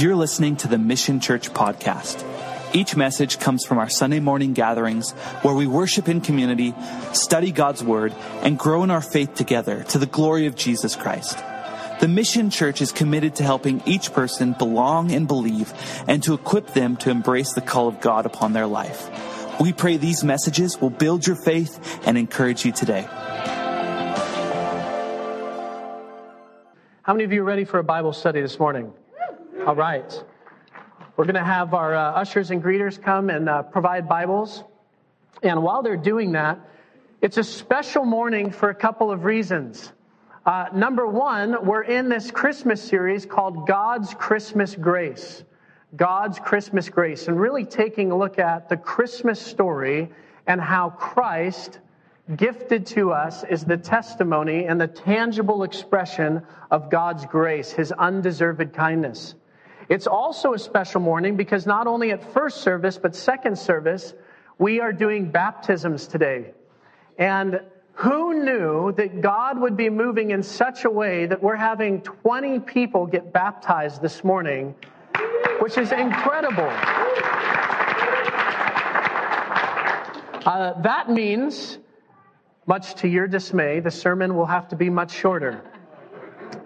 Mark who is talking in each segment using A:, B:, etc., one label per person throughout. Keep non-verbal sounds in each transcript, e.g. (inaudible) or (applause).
A: You're listening to the Mission Church podcast. Each message comes from our Sunday morning gatherings where we worship in community, study God's Word, and grow in our faith together to the glory of Jesus Christ. The Mission Church is committed to helping each person belong and believe and to equip them to embrace the call of God upon their life. We pray these messages will build your faith and encourage you today.
B: How many of you are ready for a Bible study this morning? All right. We're going to have our uh, ushers and greeters come and uh, provide Bibles. And while they're doing that, it's a special morning for a couple of reasons. Uh, number one, we're in this Christmas series called God's Christmas Grace. God's Christmas Grace, and really taking a look at the Christmas story and how Christ gifted to us is the testimony and the tangible expression of God's grace, His undeserved kindness. It's also a special morning because not only at first service, but second service, we are doing baptisms today. And who knew that God would be moving in such a way that we're having 20 people get baptized this morning, which is incredible. Uh, that means much to your dismay, the sermon will have to be much shorter.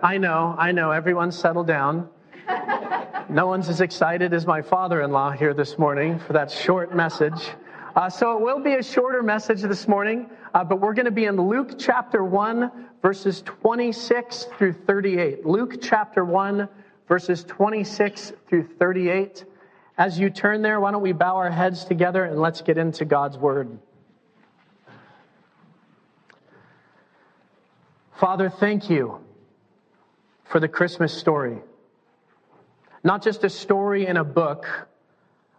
B: I know, I know, everyone settle down. No one's as excited as my father in law here this morning for that short message. Uh, so it will be a shorter message this morning, uh, but we're going to be in Luke chapter 1, verses 26 through 38. Luke chapter 1, verses 26 through 38. As you turn there, why don't we bow our heads together and let's get into God's word. Father, thank you for the Christmas story. Not just a story in a book,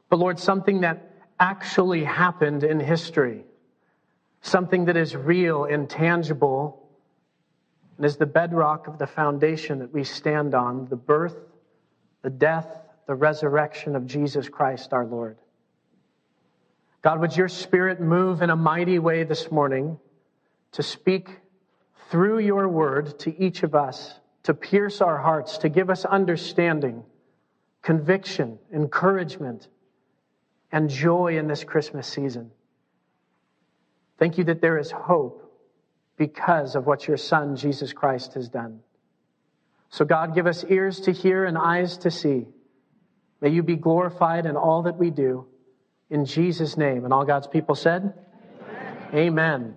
B: but Lord, something that actually happened in history. Something that is real and tangible and is the bedrock of the foundation that we stand on the birth, the death, the resurrection of Jesus Christ our Lord. God, would your spirit move in a mighty way this morning to speak through your word to each of us, to pierce our hearts, to give us understanding, conviction, encouragement, and joy in this Christmas season. Thank you that there is hope because of what your Son, Jesus Christ, has done. So, God, give us ears to hear and eyes to see. May you be glorified in all that we do. In Jesus' name. And all God's people said, Amen. Amen.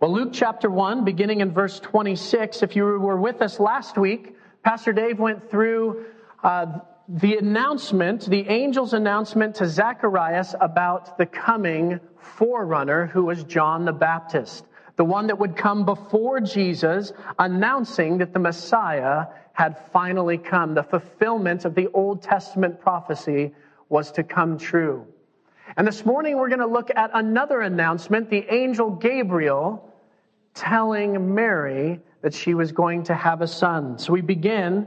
B: Well, Luke chapter 1, beginning in verse 26, if you were with us last week, Pastor Dave went through uh, the announcement, the angel's announcement to Zacharias about the coming forerunner who was John the Baptist, the one that would come before Jesus, announcing that the Messiah had finally come. The fulfillment of the Old Testament prophecy was to come true. And this morning we're going to look at another announcement, the angel Gabriel telling Mary that she was going to have a son. So we begin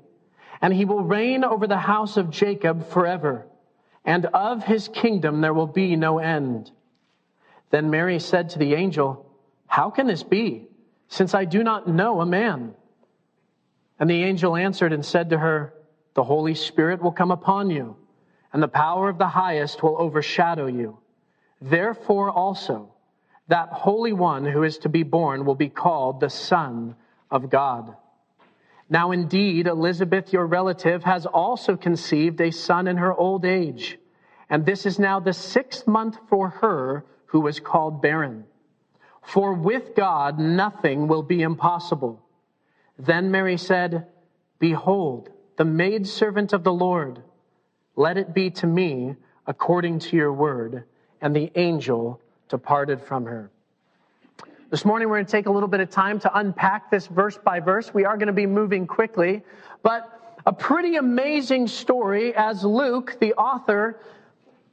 B: And he will reign over the house of Jacob forever, and of his kingdom there will be no end. Then Mary said to the angel, How can this be, since I do not know a man? And the angel answered and said to her, The Holy Spirit will come upon you, and the power of the highest will overshadow you. Therefore also, that Holy One who is to be born will be called the Son of God. Now, indeed, Elizabeth, your relative, has also conceived a son in her old age. And this is now the sixth month for her who was called barren. For with God, nothing will be impossible. Then Mary said, Behold, the maidservant of the Lord, let it be to me according to your word. And the angel departed from her. This morning, we're going to take a little bit of time to unpack this verse by verse. We are going to be moving quickly, but a pretty amazing story as Luke, the author,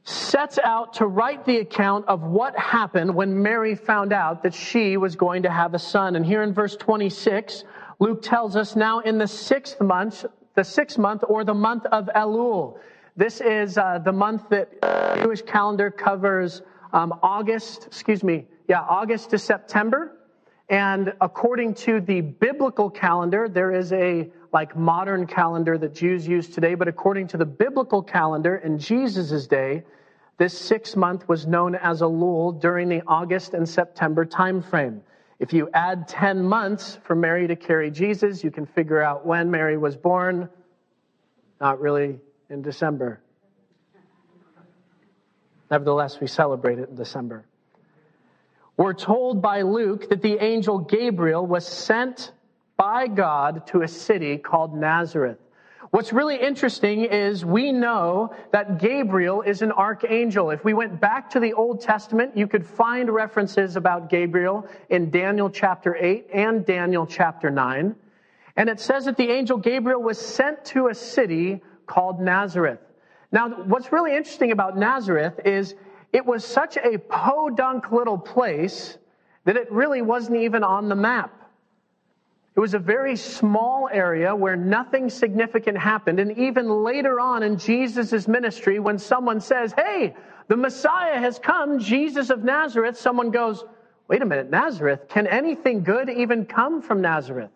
B: sets out to write the account of what happened when Mary found out that she was going to have a son. And here in verse 26, Luke tells us now in the sixth month, the sixth month or the month of Elul. This is uh, the month that Jewish calendar covers um, August, excuse me, yeah, August to September. And according to the biblical calendar, there is a like modern calendar that Jews use today, but according to the biblical calendar in Jesus' day, this six month was known as Elul during the August and September timeframe. If you add 10 months for Mary to carry Jesus, you can figure out when Mary was born. Not really in December. Nevertheless, we celebrate it in December. We're told by Luke that the angel Gabriel was sent by God to a city called Nazareth. What's really interesting is we know that Gabriel is an archangel. If we went back to the Old Testament, you could find references about Gabriel in Daniel chapter 8 and Daniel chapter 9. And it says that the angel Gabriel was sent to a city called Nazareth. Now, what's really interesting about Nazareth is it was such a podunk little place that it really wasn't even on the map. It was a very small area where nothing significant happened. And even later on in Jesus' ministry, when someone says, Hey, the Messiah has come, Jesus of Nazareth, someone goes, Wait a minute, Nazareth? Can anything good even come from Nazareth?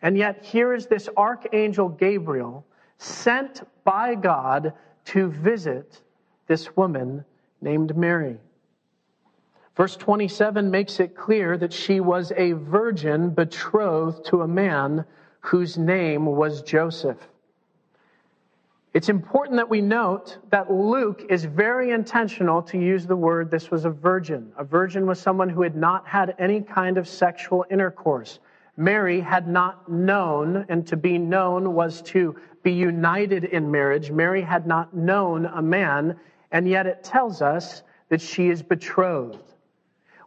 B: And yet, here is this archangel Gabriel sent by God to visit this woman named Mary. Verse 27 makes it clear that she was a virgin betrothed to a man whose name was Joseph. It's important that we note that Luke is very intentional to use the word this was a virgin. A virgin was someone who had not had any kind of sexual intercourse. Mary had not known, and to be known was to be united in marriage. Mary had not known a man, and yet it tells us that she is betrothed.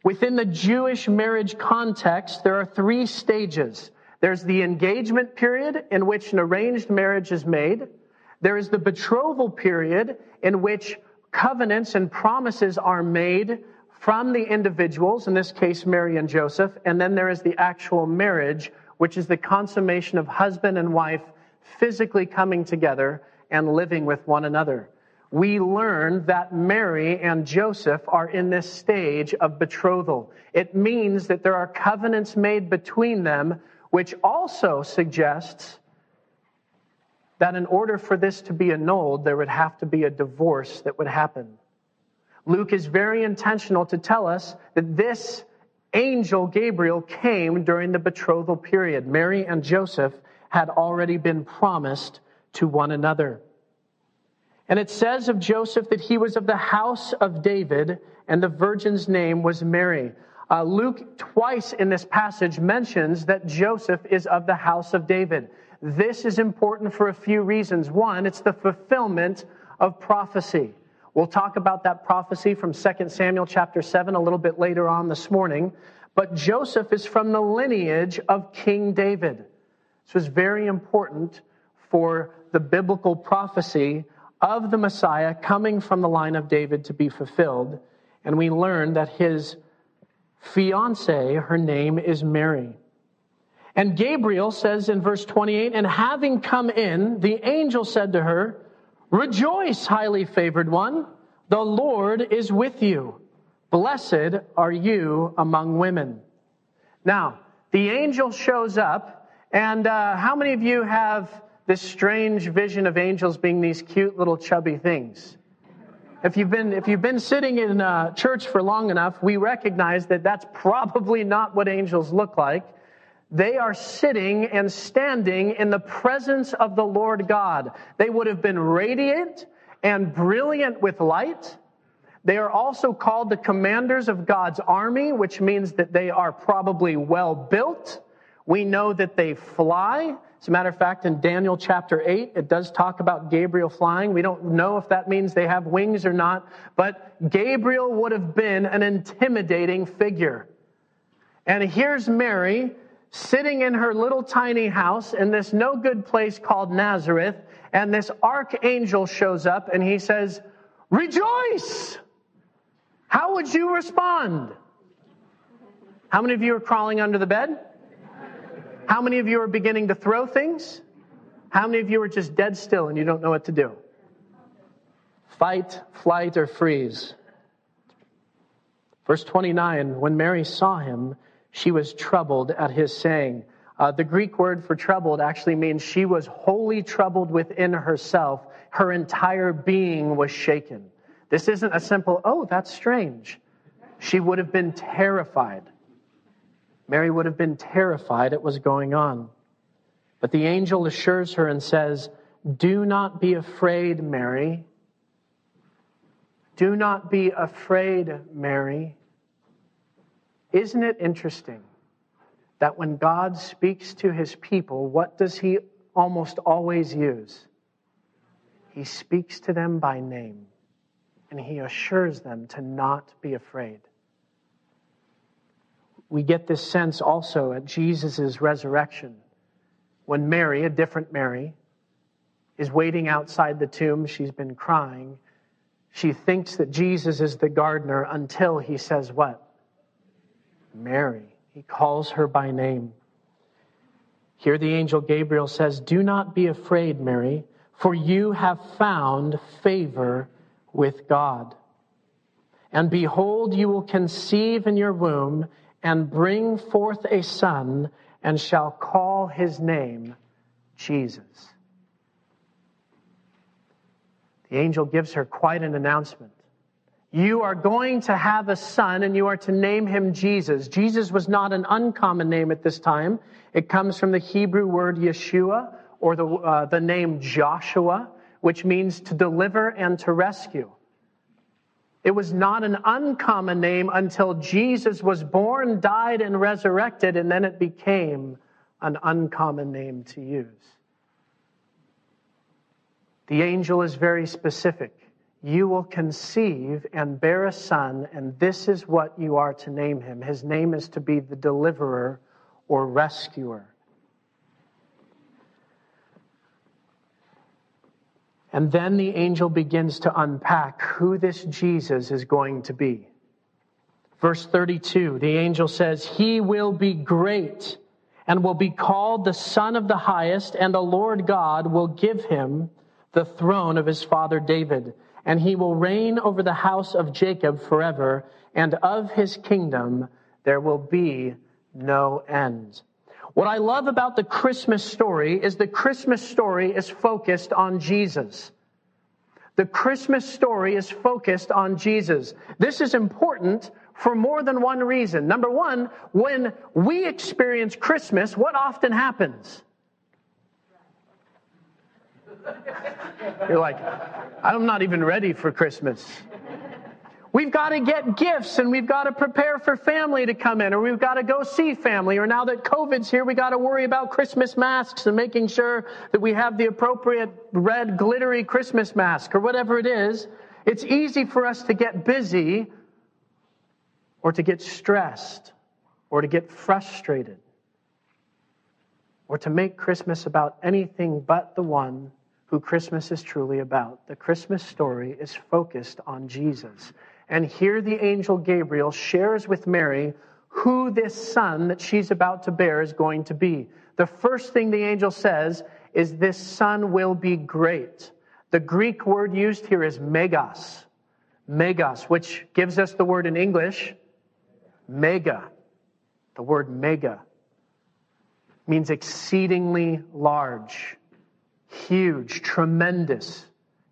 B: Within the Jewish marriage context, there are three stages. There's the engagement period in which an arranged marriage is made. There is the betrothal period in which covenants and promises are made from the individuals, in this case, Mary and Joseph. And then there is the actual marriage, which is the consummation of husband and wife physically coming together and living with one another we learn that Mary and Joseph are in this stage of betrothal. It means that there are covenants made between them, which also suggests that in order for this to be annulled, there would have to be a divorce that would happen. Luke is very intentional to tell us that this angel Gabriel came during the betrothal period. Mary and Joseph had already been promised to one another. And it says of Joseph that he was of the house of David, and the virgin's name was Mary. Uh, Luke, twice in this passage, mentions that Joseph is of the house of David. This is important for a few reasons. One, it's the fulfillment of prophecy. We'll talk about that prophecy from 2 Samuel chapter 7 a little bit later on this morning. But Joseph is from the lineage of King David. This was very important for the biblical prophecy of the Messiah coming from the line of David to be fulfilled. And we learn that his fiancee, her name is Mary. And Gabriel says in verse 28, and having come in, the angel said to her, Rejoice, highly favored one, the Lord is with you. Blessed are you among women. Now, the angel shows up, and uh, how many of you have this strange vision of angels being these cute little chubby things. If you've been, if you've been sitting in uh, church for long enough, we recognize that that's probably not what angels look like. they are sitting and standing in the presence of the Lord God. They would have been radiant and brilliant with light. They are also called the commanders of God's army, which means that they are probably well built. We know that they fly. As a matter of fact, in Daniel chapter 8, it does talk about Gabriel flying. We don't know if that means they have wings or not, but Gabriel would have been an intimidating figure. And here's Mary sitting in her little tiny house in this no good place called Nazareth, and this archangel shows up and he says, Rejoice! How would you respond? How many of you are crawling under the bed? How many of you are beginning to throw things? How many of you are just dead still and you don't know what to do? Fight, flight, or freeze. Verse 29 When Mary saw him, she was troubled at his saying. Uh, the Greek word for troubled actually means she was wholly troubled within herself. Her entire being was shaken. This isn't a simple, oh, that's strange. She would have been terrified. Mary would have been terrified at what's going on. But the angel assures her and says, Do not be afraid, Mary. Do not be afraid, Mary. Isn't it interesting that when God speaks to his people, what does he almost always use? He speaks to them by name and he assures them to not be afraid we get this sense also at Jesus' resurrection. When Mary, a different Mary, is waiting outside the tomb, she's been crying. She thinks that Jesus is the gardener until he says, What? Mary. He calls her by name. Here the angel Gabriel says, Do not be afraid, Mary, for you have found favor with God. And behold, you will conceive in your womb and bring forth a son, and shall call his name Jesus. The angel gives her quite an announcement. You are going to have a son, and you are to name him Jesus. Jesus was not an uncommon name at this time. It comes from the Hebrew word Yeshua, or the, uh, the name Joshua, which means to deliver and to rescue. It was not an uncommon name until Jesus was born, died, and resurrected, and then it became an uncommon name to use. The angel is very specific. You will conceive and bear a son, and this is what you are to name him. His name is to be the deliverer or rescuer. And then the angel begins to unpack who this Jesus is going to be. Verse 32, the angel says, He will be great and will be called the Son of the Highest, and the Lord God will give him the throne of his father David, and he will reign over the house of Jacob forever, and of his kingdom there will be no end. What I love about the Christmas story is the Christmas story is focused on Jesus. The Christmas story is focused on Jesus. This is important for more than one reason. Number one, when we experience Christmas, what often happens? You're like, I'm not even ready for Christmas. We've got to get gifts and we've got to prepare for family to come in or we've got to go see family or now that COVID's here, we got to worry about Christmas masks and making sure that we have the appropriate red glittery Christmas mask or whatever it is. It's easy for us to get busy or to get stressed or to get frustrated or to make Christmas about anything but the one who Christmas is truly about. The Christmas story is focused on Jesus. And here the angel Gabriel shares with Mary who this son that she's about to bear is going to be. The first thing the angel says is this son will be great. The Greek word used here is megas. Megas, which gives us the word in English, mega. The word mega means exceedingly large, huge, tremendous.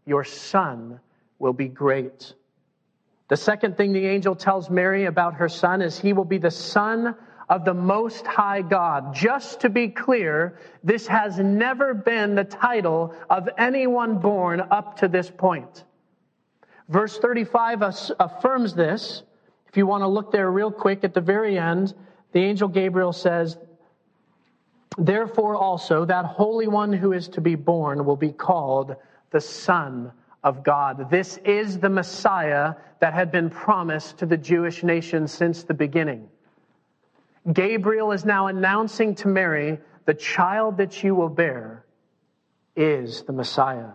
B: Your son will be great. The second thing the angel tells Mary about her son is he will be the son of the Most High God. Just to be clear, this has never been the title of anyone born up to this point. Verse 35 affirms this. If you want to look there real quick at the very end, the angel Gabriel says, Therefore also that Holy One who is to be born will be called the Son of God. This is the Messiah that had been promised to the Jewish nation since the beginning. Gabriel is now announcing to Mary, the child that you will bear is the Messiah.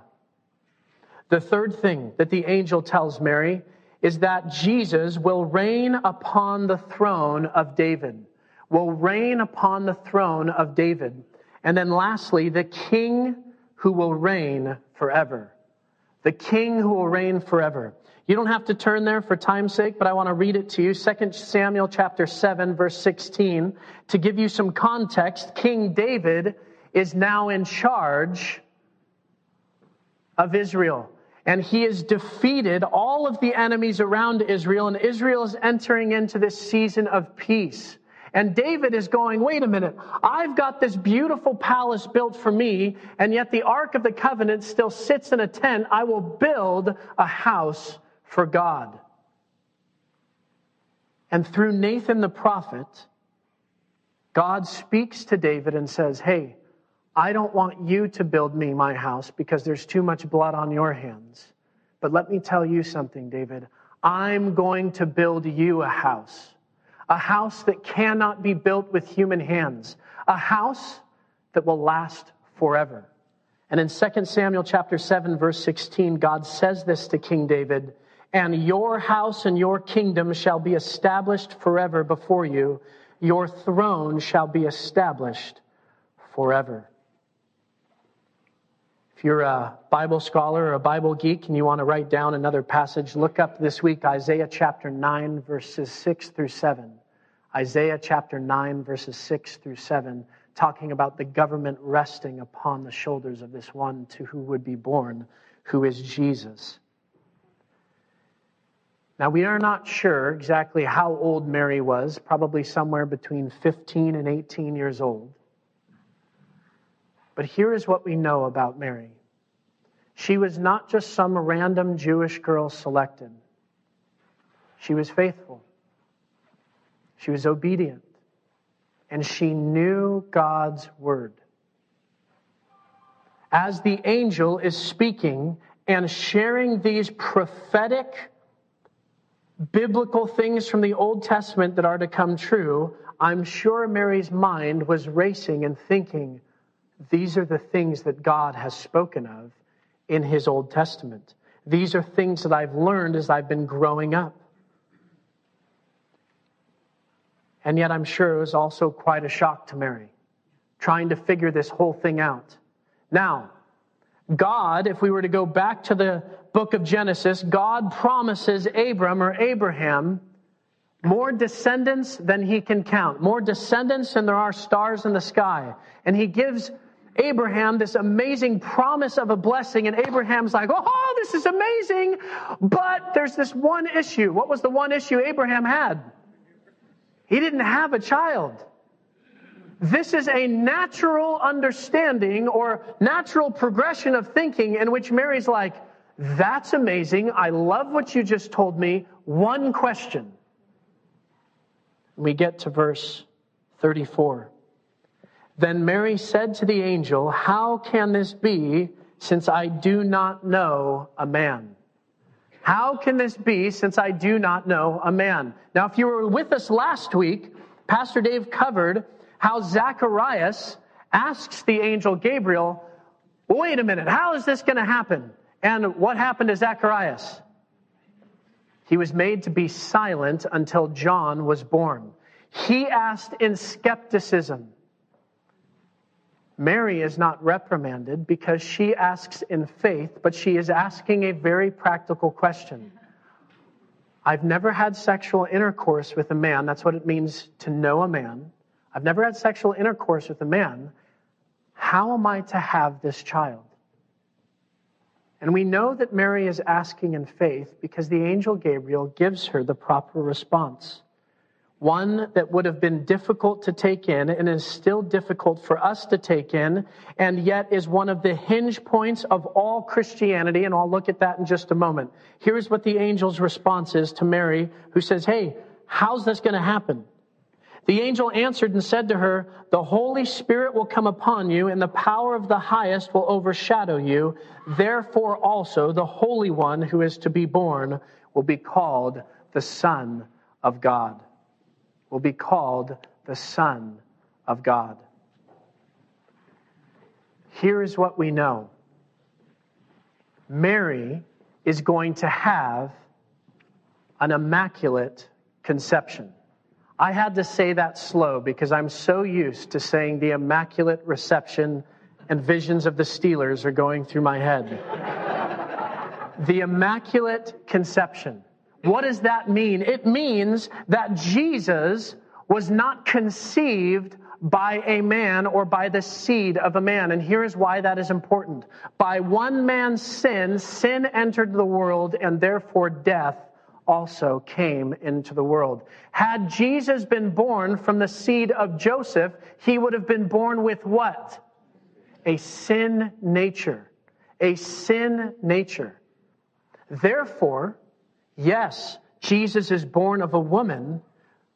B: The third thing that the angel tells Mary is that Jesus will reign upon the throne of David, will reign upon the throne of David. And then lastly, the king who will reign forever. The king who will reign forever. You don't have to turn there for time's sake, but I want to read it to you. 2 Samuel chapter 7 verse 16. To give you some context, King David is now in charge of Israel. And he has defeated all of the enemies around Israel, and Israel is entering into this season of peace. And David is going, wait a minute, I've got this beautiful palace built for me, and yet the Ark of the Covenant still sits in a tent. I will build a house for God. And through Nathan the prophet, God speaks to David and says, Hey, I don't want you to build me my house because there's too much blood on your hands. But let me tell you something, David. I'm going to build you a house, a house that cannot be built with human hands, a house that will last forever. And in 2 Samuel chapter 7 verse 16, God says this to King David and your house and your kingdom shall be established forever before you. Your throne shall be established forever. You're a Bible scholar or a Bible geek and you want to write down another passage, look up this week Isaiah chapter 9, verses 6 through 7. Isaiah chapter 9, verses 6 through 7, talking about the government resting upon the shoulders of this one to who would be born, who is Jesus. Now, we are not sure exactly how old Mary was, probably somewhere between 15 and 18 years old. But here is what we know about Mary. She was not just some random Jewish girl selected, she was faithful, she was obedient, and she knew God's word. As the angel is speaking and sharing these prophetic biblical things from the Old Testament that are to come true, I'm sure Mary's mind was racing and thinking, these are the things that God has spoken of in his Old Testament. These are things that I've learned as I've been growing up. And yet, I'm sure it was also quite a shock to Mary, trying to figure this whole thing out. Now, God, if we were to go back to the book of Genesis, God promises Abram or Abraham more descendants than he can count, more descendants than there are stars in the sky. And he gives Abraham this amazing promise of a blessing, and Abraham's like, oh, this is amazing. But there's this one issue. What was the one issue Abraham had? He didn't have a child. This is a natural understanding or natural progression of thinking in which Mary's like, that's amazing. I love what you just told me. One question. We get to verse 34. Then Mary said to the angel, How can this be since I do not know a man? How can this be since I do not know a man? Now, if you were with us last week, Pastor Dave covered how Zacharias asks the angel Gabriel, wait a minute, how is this going to happen? And what happened to Zacharias? He was made to be silent until John was born. He asked in skepticism. Mary is not reprimanded because she asks in faith, but she is asking a very practical question. I've never had sexual intercourse with a man. That's what it means to know a man. I've never had sexual intercourse with a man. How am I to have this child? And we know that Mary is asking in faith because the angel Gabriel gives her the proper response. One that would have been difficult to take in and is still difficult for us to take in, and yet is one of the hinge points of all Christianity, and I'll look at that in just a moment. Here's what the angel's response is to Mary, who says, Hey, how's this going to happen? The angel answered and said to her, The Holy Spirit will come upon you, and the power of the highest will overshadow you. Therefore, also, the Holy One who is to be born will be called the Son of God will be called the Son of God. Here is what we know Mary is going to have an immaculate conception. I had to say that slow because I'm so used to saying the immaculate reception and visions of the Steelers are going through my head. (laughs) the immaculate conception. What does that mean? It means that Jesus was not conceived by a man or by the seed of a man. And here's why that is important. By one man's sin, sin entered the world, and therefore death also came into the world. Had Jesus been born from the seed of Joseph, he would have been born with what? A sin nature. A sin nature. Therefore, Yes, Jesus is born of a woman,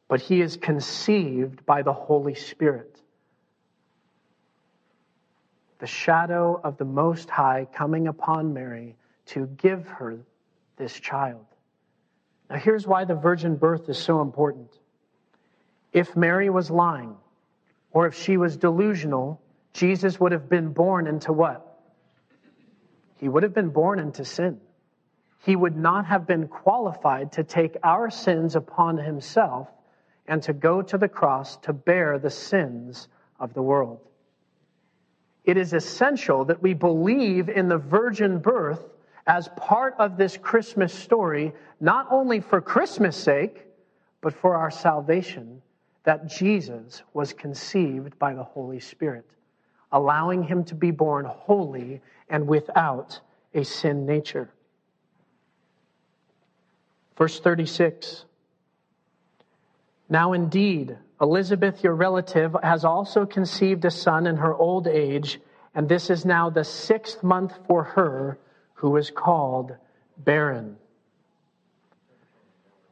B: but he is conceived by the Holy Spirit. The shadow of the Most High coming upon Mary to give her this child. Now, here's why the virgin birth is so important. If Mary was lying, or if she was delusional, Jesus would have been born into what? He would have been born into sin he would not have been qualified to take our sins upon himself and to go to the cross to bear the sins of the world. It is essential that we believe in the virgin birth as part of this Christmas story, not only for Christmas' sake, but for our salvation, that Jesus was conceived by the Holy Spirit, allowing him to be born holy and without a sin nature. Verse 36 Now indeed, Elizabeth, your relative, has also conceived a son in her old age, and this is now the sixth month for her who is called barren.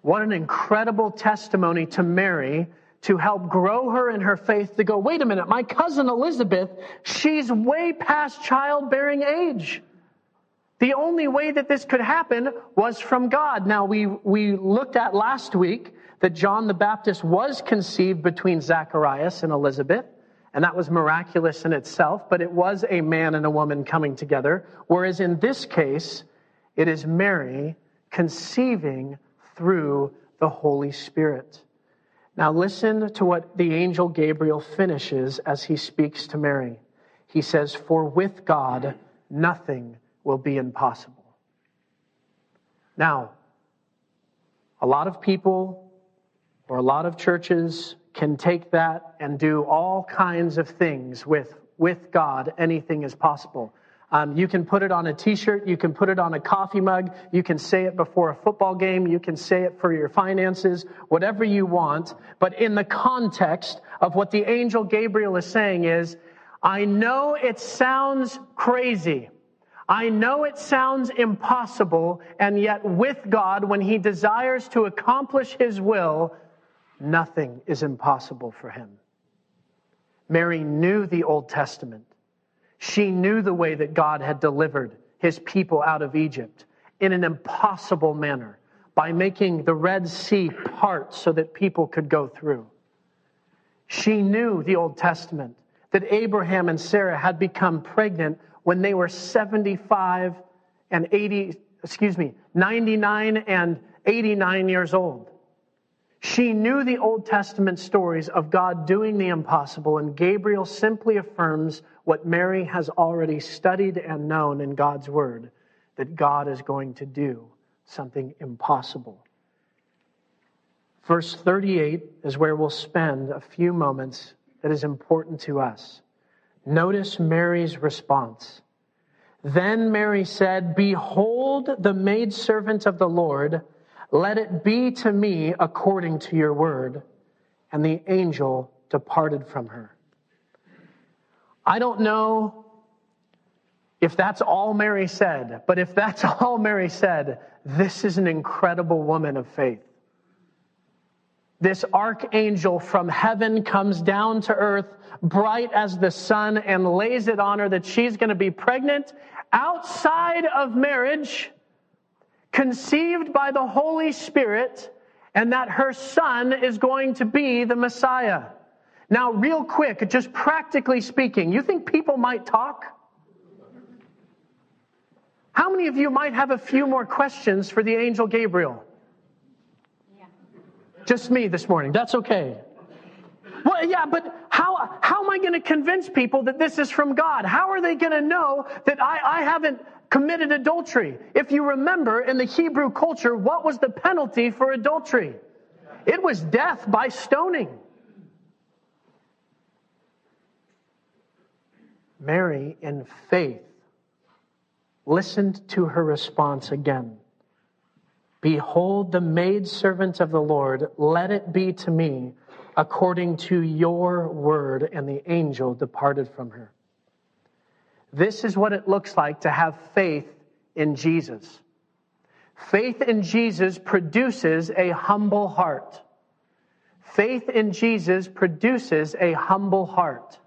B: What an incredible testimony to Mary to help grow her in her faith to go, wait a minute, my cousin Elizabeth, she's way past childbearing age. The only way that this could happen was from God. Now, we, we looked at last week that John the Baptist was conceived between Zacharias and Elizabeth, and that was miraculous in itself, but it was a man and a woman coming together. Whereas in this case, it is Mary conceiving through the Holy Spirit. Now, listen to what the angel Gabriel finishes as he speaks to Mary. He says, For with God, nothing will be impossible. Now, a lot of people or a lot of churches can take that and do all kinds of things with, with God. Anything is possible. Um, you can put it on a t shirt, you can put it on a coffee mug, you can say it before a football game, you can say it for your finances, whatever you want. But in the context of what the angel Gabriel is saying is, I know it sounds crazy. I know it sounds impossible, and yet with God, when He desires to accomplish His will, nothing is impossible for Him. Mary knew the Old Testament. She knew the way that God had delivered His people out of Egypt in an impossible manner by making the Red Sea part so that people could go through. She knew the Old Testament that Abraham and Sarah had become pregnant when they were 75 and 80, excuse me, 99 and 89 years old. She knew the Old Testament stories of God doing the impossible, and Gabriel simply affirms what Mary has already studied and known in God's Word that God is going to do something impossible. Verse 38 is where we'll spend a few moments that is important to us. Notice Mary's response. Then Mary said, Behold the maidservant of the Lord, let it be to me according to your word. and the angel departed from her. I don't know if that's all Mary said, but if that's (laughs) all Mary said, this is an incredible woman of faith. This archangel from heaven comes down to earth, bright as the sun, and lays it on her that she's going to be pregnant outside of marriage, conceived by the Holy Spirit, and that her son is going to be the Messiah. Now, real quick, just practically speaking, you think people might talk? How many of you might have a few more questions for the angel Gabriel? Just me this morning. That's okay. Well, yeah, but how, how am I going to convince people that this is from God? How are they going to know that I, I haven't committed adultery? If you remember in the Hebrew culture, what was the penalty for adultery? It was death by stoning. Mary, in faith, listened to her response again. Behold, the maidservant of the Lord, let it be to me according to your word. And the angel departed from her. This is what it looks like to have faith in Jesus. Faith in Jesus produces a humble heart. Faith in Jesus produces a humble heart.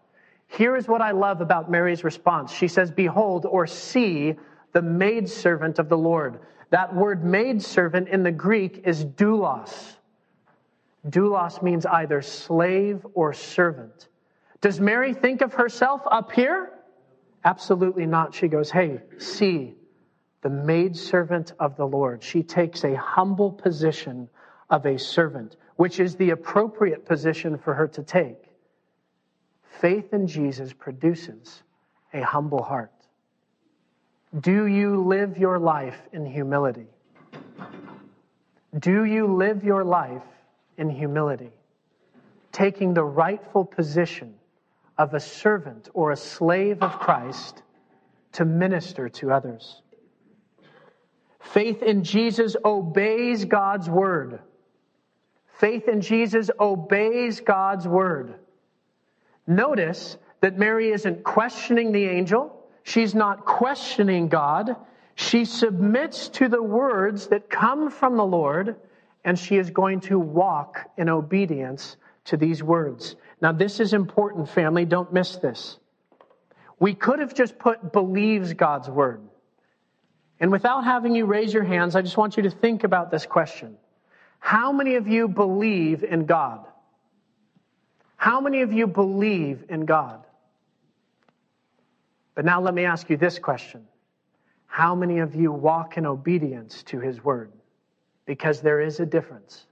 B: Here is what I love about Mary's response. She says, Behold, or see the maidservant of the Lord. That word maidservant in the Greek is doulos. Doulos means either slave or servant. Does Mary think of herself up here? Absolutely not. She goes, Hey, see the maidservant of the Lord. She takes a humble position of a servant, which is the appropriate position for her to take. Faith in Jesus produces a humble heart. Do you live your life in humility? Do you live your life in humility? Taking the rightful position of a servant or a slave of Christ to minister to others. Faith in Jesus obeys God's word. Faith in Jesus obeys God's word. Notice that Mary isn't questioning the angel. She's not questioning God. She submits to the words that come from the Lord, and she is going to walk in obedience to these words. Now, this is important, family. Don't miss this. We could have just put believes God's word. And without having you raise your hands, I just want you to think about this question How many of you believe in God? How many of you believe in God? But now let me ask you this question How many of you walk in obedience to His word? Because there is a difference.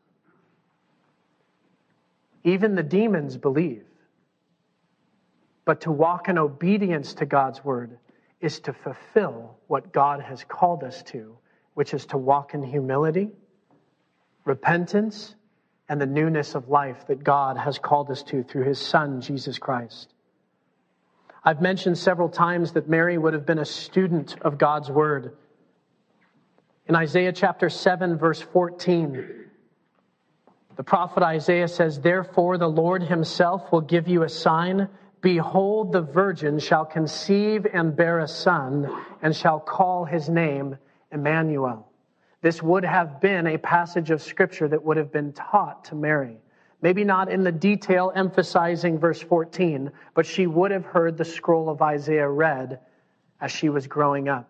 B: Even the demons believe. But to walk in obedience to God's word is to fulfill what God has called us to, which is to walk in humility, repentance, and the newness of life that God has called us to through his Son, Jesus Christ. I've mentioned several times that Mary would have been a student of God's Word. In Isaiah chapter 7, verse 14, the prophet Isaiah says, Therefore the Lord himself will give you a sign. Behold, the virgin shall conceive and bear a son, and shall call his name Emmanuel. This would have been a passage of scripture that would have been taught to Mary. Maybe not in the detail emphasizing verse 14, but she would have heard the scroll of Isaiah read as she was growing up.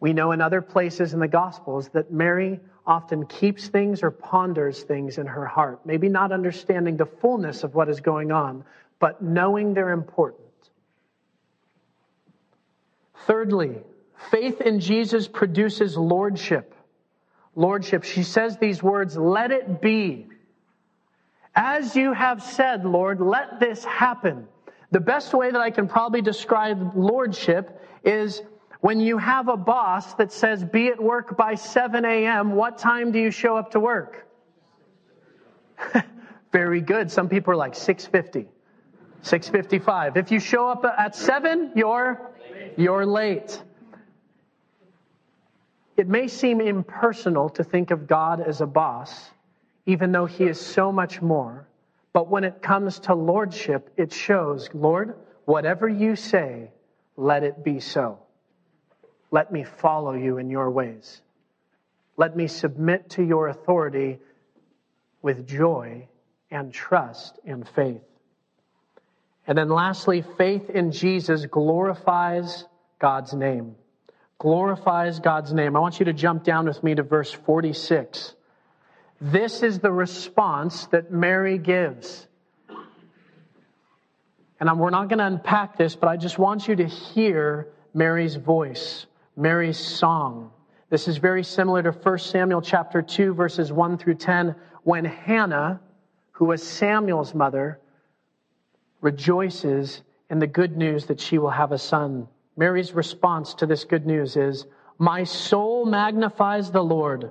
B: We know in other places in the Gospels that Mary often keeps things or ponders things in her heart, maybe not understanding the fullness of what is going on, but knowing they're important. Thirdly, Faith in Jesus produces lordship. Lordship. She says these words, let it be. As you have said, Lord, let this happen. The best way that I can probably describe lordship is when you have a boss that says, be at work by 7 a.m., what time do you show up to work? (laughs) Very good. Some people are like 650, 655. If you show up at 7, you're, you're late. It may seem impersonal to think of God as a boss even though he is so much more. But when it comes to lordship, it shows, Lord, whatever you say, let it be so. Let me follow you in your ways. Let me submit to your authority with joy and trust and faith. And then lastly, faith in Jesus glorifies God's name. Glorifies God's name. I want you to jump down with me to verse 46. This is the response that Mary gives. And we're not going to unpack this, but I just want you to hear Mary's voice, Mary's song. This is very similar to 1 Samuel chapter 2 verses 1 through 10 when Hannah, who was Samuel's mother, rejoices in the good news that she will have a son. Mary's response to this good news is, My soul magnifies the Lord,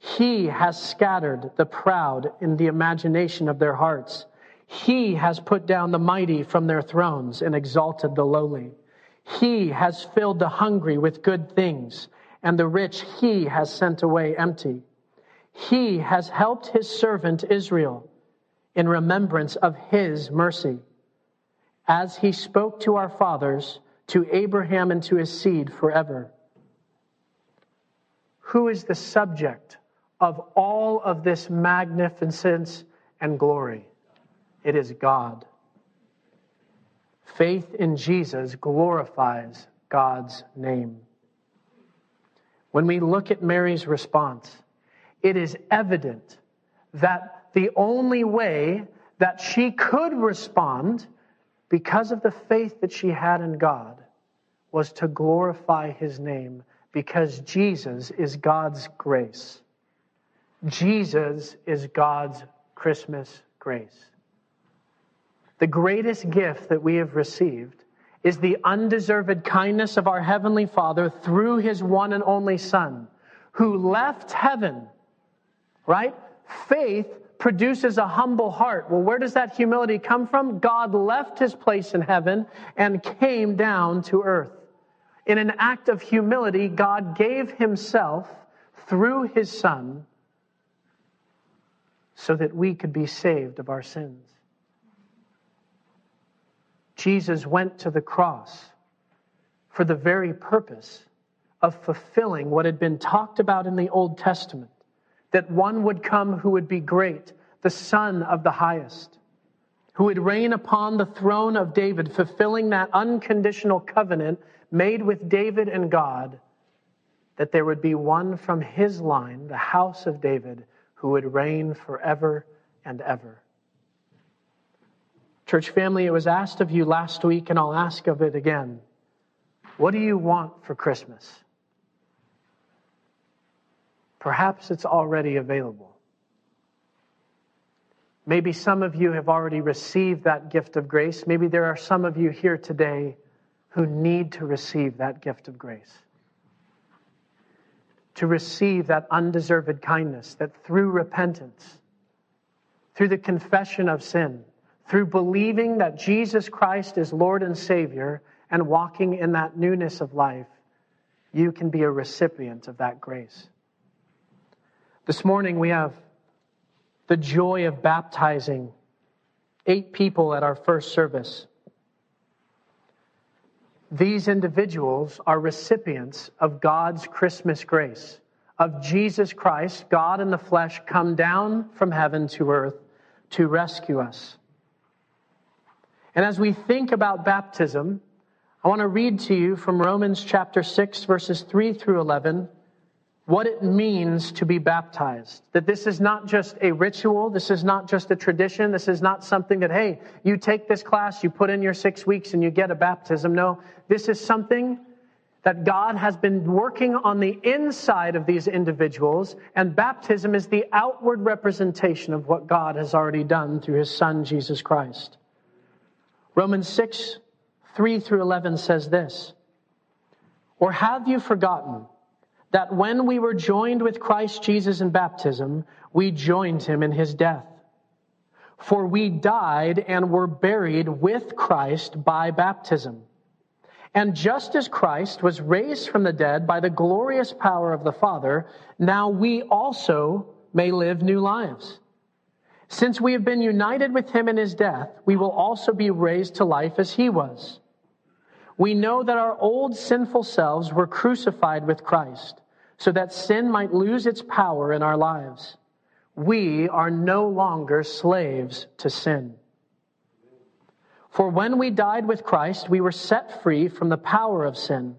B: He has scattered the proud in the imagination of their hearts. He has put down the mighty from their thrones and exalted the lowly. He has filled the hungry with good things and the rich he has sent away empty. He has helped his servant Israel in remembrance of his mercy, as he spoke to our fathers, to Abraham and to his seed forever. Who is the subject of all of this magnificence and glory? It is God. Faith in Jesus glorifies God's name. When we look at Mary's response, it is evident that the only way that she could respond because of the faith that she had in God was to glorify his name because Jesus is God's grace. Jesus is God's Christmas grace. The greatest gift that we have received is the undeserved kindness of our Heavenly Father through His one and only Son, who left heaven, right? Faith produces a humble heart. Well, where does that humility come from? God left His place in heaven and came down to earth. In an act of humility, God gave Himself through His Son so that we could be saved of our sins. Jesus went to the cross for the very purpose of fulfilling what had been talked about in the Old Testament that one would come who would be great, the Son of the highest, who would reign upon the throne of David, fulfilling that unconditional covenant made with David and God, that there would be one from his line, the house of David, who would reign forever and ever. Church family, it was asked of you last week, and I'll ask of it again. What do you want for Christmas? Perhaps it's already available. Maybe some of you have already received that gift of grace. Maybe there are some of you here today who need to receive that gift of grace. To receive that undeserved kindness that through repentance, through the confession of sin, through believing that Jesus Christ is Lord and Savior and walking in that newness of life, you can be a recipient of that grace. This morning we have the joy of baptizing eight people at our first service. These individuals are recipients of God's Christmas grace, of Jesus Christ, God in the flesh, come down from heaven to earth to rescue us. And as we think about baptism, I want to read to you from Romans chapter 6, verses 3 through 11, what it means to be baptized. That this is not just a ritual, this is not just a tradition, this is not something that, hey, you take this class, you put in your six weeks, and you get a baptism. No, this is something that God has been working on the inside of these individuals, and baptism is the outward representation of what God has already done through his Son, Jesus Christ. Romans 6, 3 through 11 says this Or have you forgotten that when we were joined with Christ Jesus in baptism, we joined him in his death? For we died and were buried with Christ by baptism and just as Christ was raised from the dead by the glorious power of the Father, now we also may live new lives. Since we have been united with him in his death, we will also be raised to life as he was. We know that our old sinful selves were crucified with Christ, so that sin might lose its power in our lives. We are no longer slaves to sin. For when we died with Christ, we were set free from the power of sin.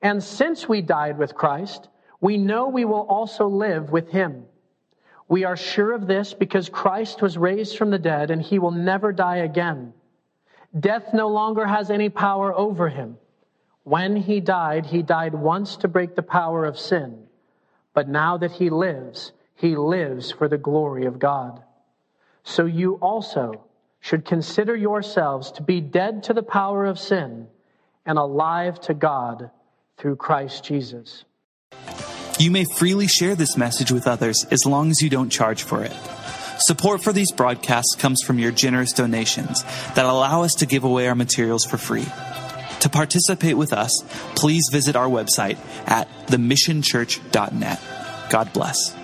B: And since we died with Christ, we know we will also live with him. We are sure of this because Christ was raised from the dead and he will never die again. Death no longer has any power over him. When he died, he died once to break the power of sin. But now that he lives, he lives for the glory of God. So you also, should consider yourselves to be dead to the power of sin and alive to God through Christ Jesus.
A: You may freely share this message with others as long as you don't charge for it. Support for these broadcasts comes from your generous donations that allow us to give away our materials for free. To participate with us, please visit our website at themissionchurch.net. God bless.